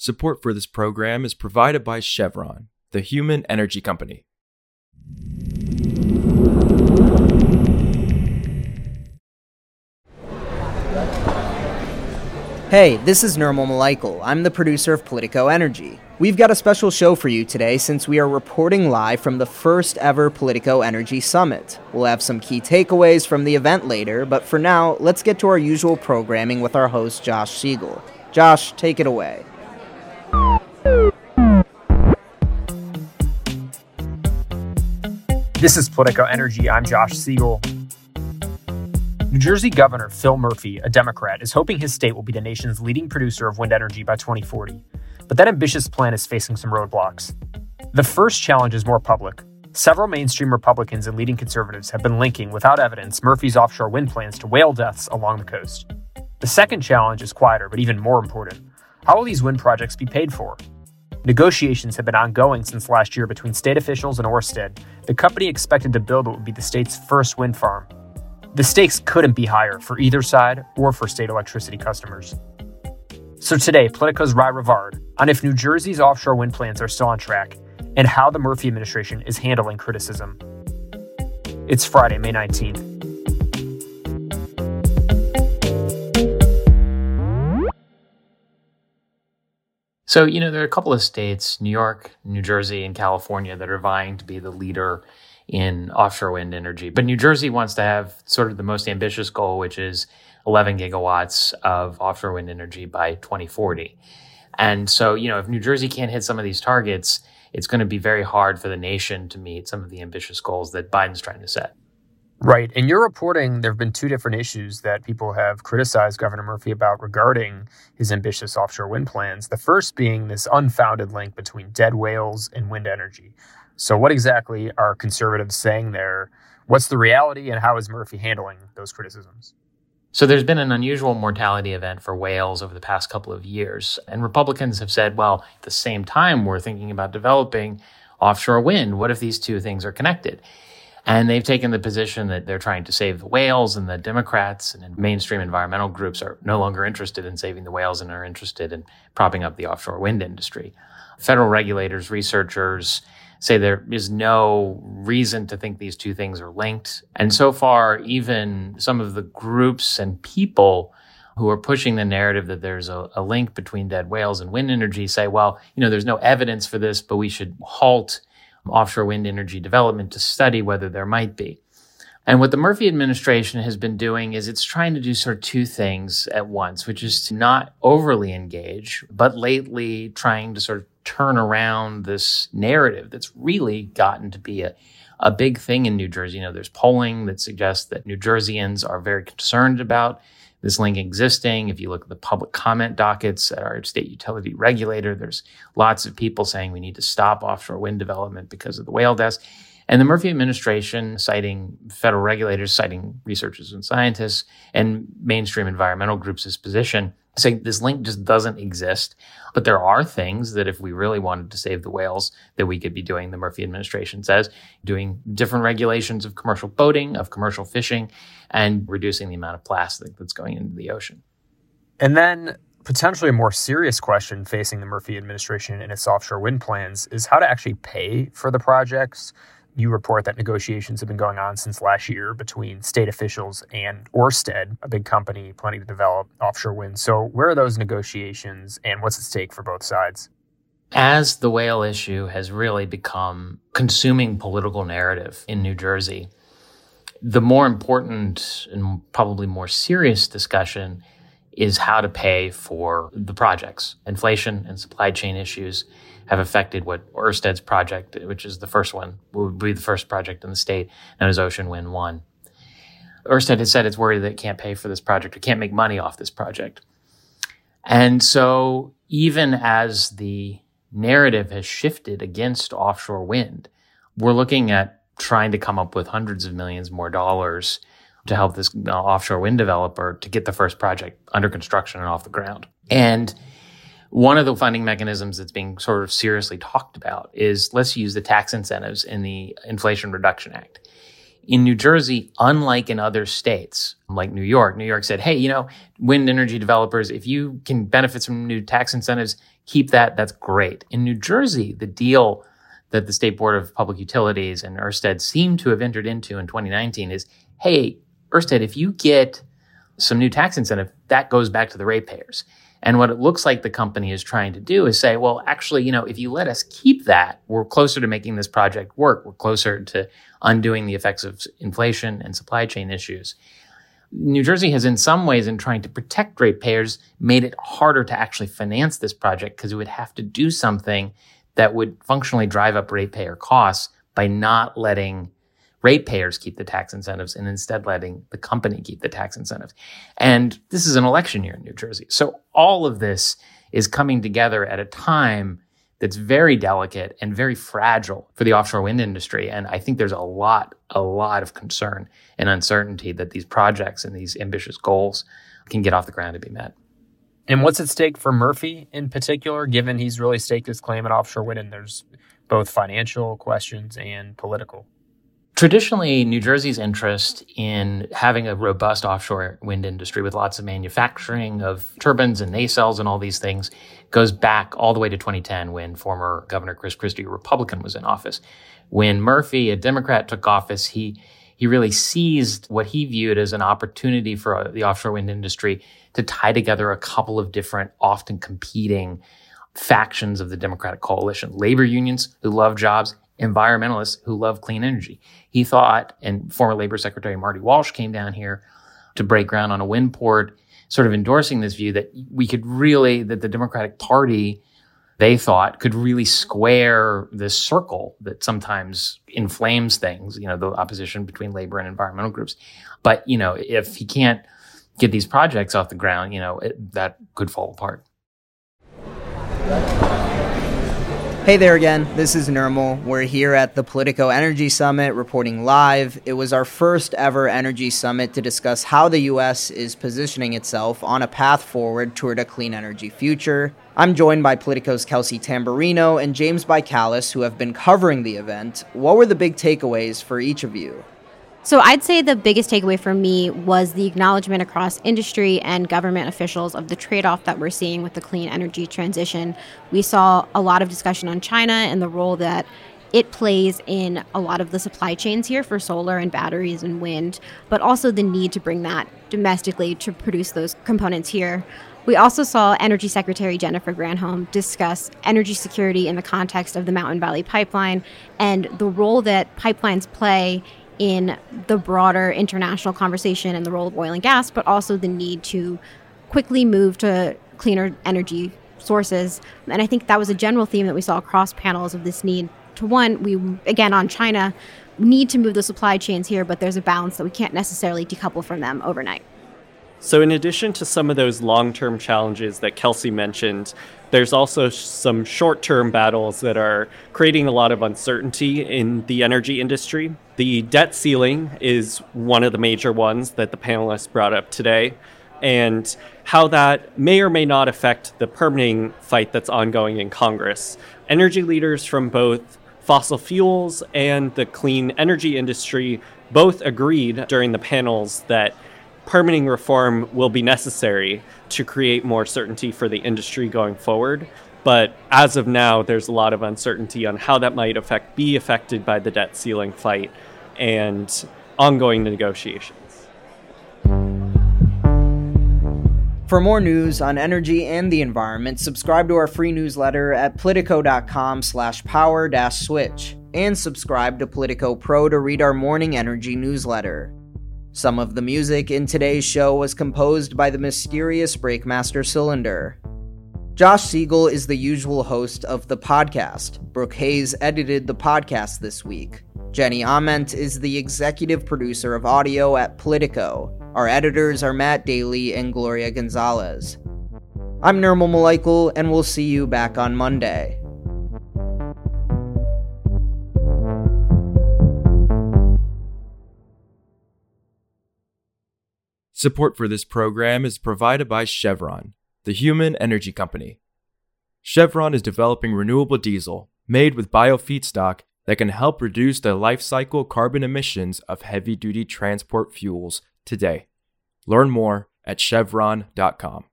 Support for this program is provided by Chevron, the human energy company. Hey, this is Nirmal Mulaikal. I'm the producer of Politico Energy. We've got a special show for you today since we are reporting live from the first ever Politico Energy Summit. We'll have some key takeaways from the event later, but for now, let's get to our usual programming with our host, Josh Siegel. Josh, take it away. This is Politico Energy. I'm Josh Siegel. New Jersey Governor Phil Murphy, a Democrat, is hoping his state will be the nation's leading producer of wind energy by 2040. But that ambitious plan is facing some roadblocks. The first challenge is more public. Several mainstream Republicans and leading conservatives have been linking, without evidence, Murphy's offshore wind plans to whale deaths along the coast. The second challenge is quieter, but even more important. How will these wind projects be paid for? Negotiations have been ongoing since last year between state officials and Orsted, the company expected to build what would be the state's first wind farm. The stakes couldn't be higher for either side or for state electricity customers. So today, Politico's Ry Rivard on if New Jersey's offshore wind plans are still on track and how the Murphy administration is handling criticism. It's Friday, May 19th. So, you know, there are a couple of states, New York, New Jersey, and California, that are vying to be the leader in offshore wind energy. But New Jersey wants to have sort of the most ambitious goal, which is 11 gigawatts of offshore wind energy by 2040. And so, you know, if New Jersey can't hit some of these targets, it's going to be very hard for the nation to meet some of the ambitious goals that Biden's trying to set. Right. In your reporting, there have been two different issues that people have criticized Governor Murphy about regarding his ambitious offshore wind plans. The first being this unfounded link between dead whales and wind energy. So, what exactly are conservatives saying there? What's the reality, and how is Murphy handling those criticisms? So, there's been an unusual mortality event for whales over the past couple of years. And Republicans have said, well, at the same time, we're thinking about developing offshore wind. What if these two things are connected? And they've taken the position that they're trying to save the whales, and the Democrats and mainstream environmental groups are no longer interested in saving the whales and are interested in propping up the offshore wind industry. Federal regulators, researchers, say there is no reason to think these two things are linked. And so far, even some of the groups and people who are pushing the narrative that there's a, a, link between dead whales and wind energy say, well, you know, there's no evidence for this, but we should halt offshore wind energy development to study whether there might be. And what the Murphy administration has been doing is it's trying to do sort of two things at once, which is to not overly engage, but lately trying to sort of turn around this narrative that's really gotten to be a, a big thing in New Jersey. You know, there's polling that suggests that New Jerseyans are very concerned about this link existing. If you look at the public comment dockets at our state utility regulator, there's lots of people saying we need to stop offshore wind development because of the whale deaths. And the Murphy administration, citing federal regulators, citing researchers and scientists, and mainstream environmental groups' position, saying this link just doesn't exist. But there are things that if we really wanted to save the whales, that we could be doing, the Murphy administration says, doing different regulations of commercial boating, of commercial fishing, and reducing the amount of plastic that's going into the ocean. And then potentially a more serious question facing the Murphy administration and its offshore wind plans is how to actually pay for the projects you report that negotiations have been going on since last year between state officials and Orsted, a big company planning to develop offshore wind. So, where are those negotiations and what's at stake for both sides? As the whale issue has really become consuming political narrative in New Jersey, the more important and probably more serious discussion is how to pay for the projects. Inflation and supply chain issues have affected what Ørsted's project, which is the first one, will be the first project in the state, known as Ocean Wind 1. Ørsted has said it's worried that it can't pay for this project, it can't make money off this project. And so, even as the narrative has shifted against offshore wind, we're looking at trying to come up with hundreds of millions more dollars to help this uh, offshore wind developer to get the first project under construction and off the ground. And one of the funding mechanisms that's being sort of seriously talked about is let's use the tax incentives in the Inflation Reduction Act. In New Jersey, unlike in other states, like New York, New York said, hey, you know, wind energy developers, if you can benefit from new tax incentives, keep that. That's great. In New Jersey, the deal that the State Board of Public Utilities and Ørsted seem to have entered into in 2019 is, hey, Ørsted, if you get some new tax incentive, that goes back to the ratepayers. And what it looks like the company is trying to do is say, well, actually, you know, if you let us keep that, we're closer to making this project work. We're closer to undoing the effects of inflation and supply chain issues. New Jersey has, in some ways, in trying to protect ratepayers, made it harder to actually finance this project because it would have to do something that would functionally drive up ratepayer costs by not letting ratepayers keep the tax incentives and instead letting the company keep the tax incentives. And this is an election year in New Jersey. So all of this is coming together at a time that's very delicate and very fragile for the offshore wind industry. And I think there's a lot, a lot of concern and uncertainty that these projects and these ambitious goals can get off the ground to be met. And what's at stake for Murphy in particular, given he's really staked his claim at offshore wind and there's both financial questions and political? Traditionally, New Jersey's interest in having a robust offshore wind industry with lots of manufacturing of turbines and nacelles and all these things goes back all the way to 2010 when former Governor Chris Christie, a Republican, was in office. When Murphy, a Democrat, took office, he he really seized what he viewed as an opportunity for uh, the offshore wind industry to tie together a couple of different, often competing factions of the Democratic coalition labor unions who love jobs environmentalists who love clean energy. He thought, and former Labor Secretary Marty Walsh came down here to break ground on a wind port, sort of endorsing this view that we could really, that the Democratic Party, they thought, could really square this circle that sometimes inflames things, you know, the opposition between labor and environmental groups. But, you know, if he can't get these projects off the ground, you know, it, that could fall apart. Hey there again, this is Nirmal. We're here at the Politico Energy Summit reporting live. It was our first ever energy summit to discuss how the U.S. is positioning itself on a path forward toward a clean energy future. I'm joined by Politico's Kelsey Tamborrino and James Bikales, who have been covering the event. What were the big takeaways for each of you? So I'd say the biggest takeaway for me was the acknowledgement across industry and government officials of the trade-off that we're seeing with the clean energy transition. We saw a lot of discussion on China and the role that it plays in a lot of the supply chains here for solar and batteries and wind, but also the need to bring that domestically to produce those components here. We also saw Energy Secretary Jennifer Granholm discuss energy security in the context of the Mountain Valley Pipeline and the role that pipelines play in the broader international conversation and the role of oil and gas, but also the need to quickly move to cleaner energy sources. And I think that was a general theme that we saw across panels of this need to one, we again on China need to move the supply chains here, but there's a balance that we can't necessarily decouple from them overnight. So, in addition to some of those long term challenges that Kelsey mentioned, there's also some short term battles that are creating a lot of uncertainty in the energy industry. The debt ceiling is one of the major ones that the panelists brought up today, and how that may or may not affect the permitting fight that's ongoing in Congress. Energy leaders from both fossil fuels and the clean energy industry both agreed during the panels that permitting reform will be necessary to create more certainty for the industry going forward. But as of now, there's a lot of uncertainty on how that might affect be affected by the debt ceiling fight and ongoing negotiations. For more news on energy and the environment, subscribe to our free newsletter at politico.com slash power switch and subscribe to Politico Pro to read our morning energy newsletter. Some of the music in today's show was composed by the mysterious Breakmaster Cylinder. Josh Siegel is the usual host of the podcast. Brooke Hayes edited the podcast this week. Jenny Ament is the executive producer of audio at Politico. Our editors are Matt Daly and Gloria Gonzalez. I'm Nirmal Mulaikal, and we'll see you back on Monday. Support for this program is provided by Chevron, the human energy company. Chevron is developing renewable diesel made with bio feedstock that can help reduce the life cycle carbon emissions of heavy duty transport fuels today. Learn more at chevron.com.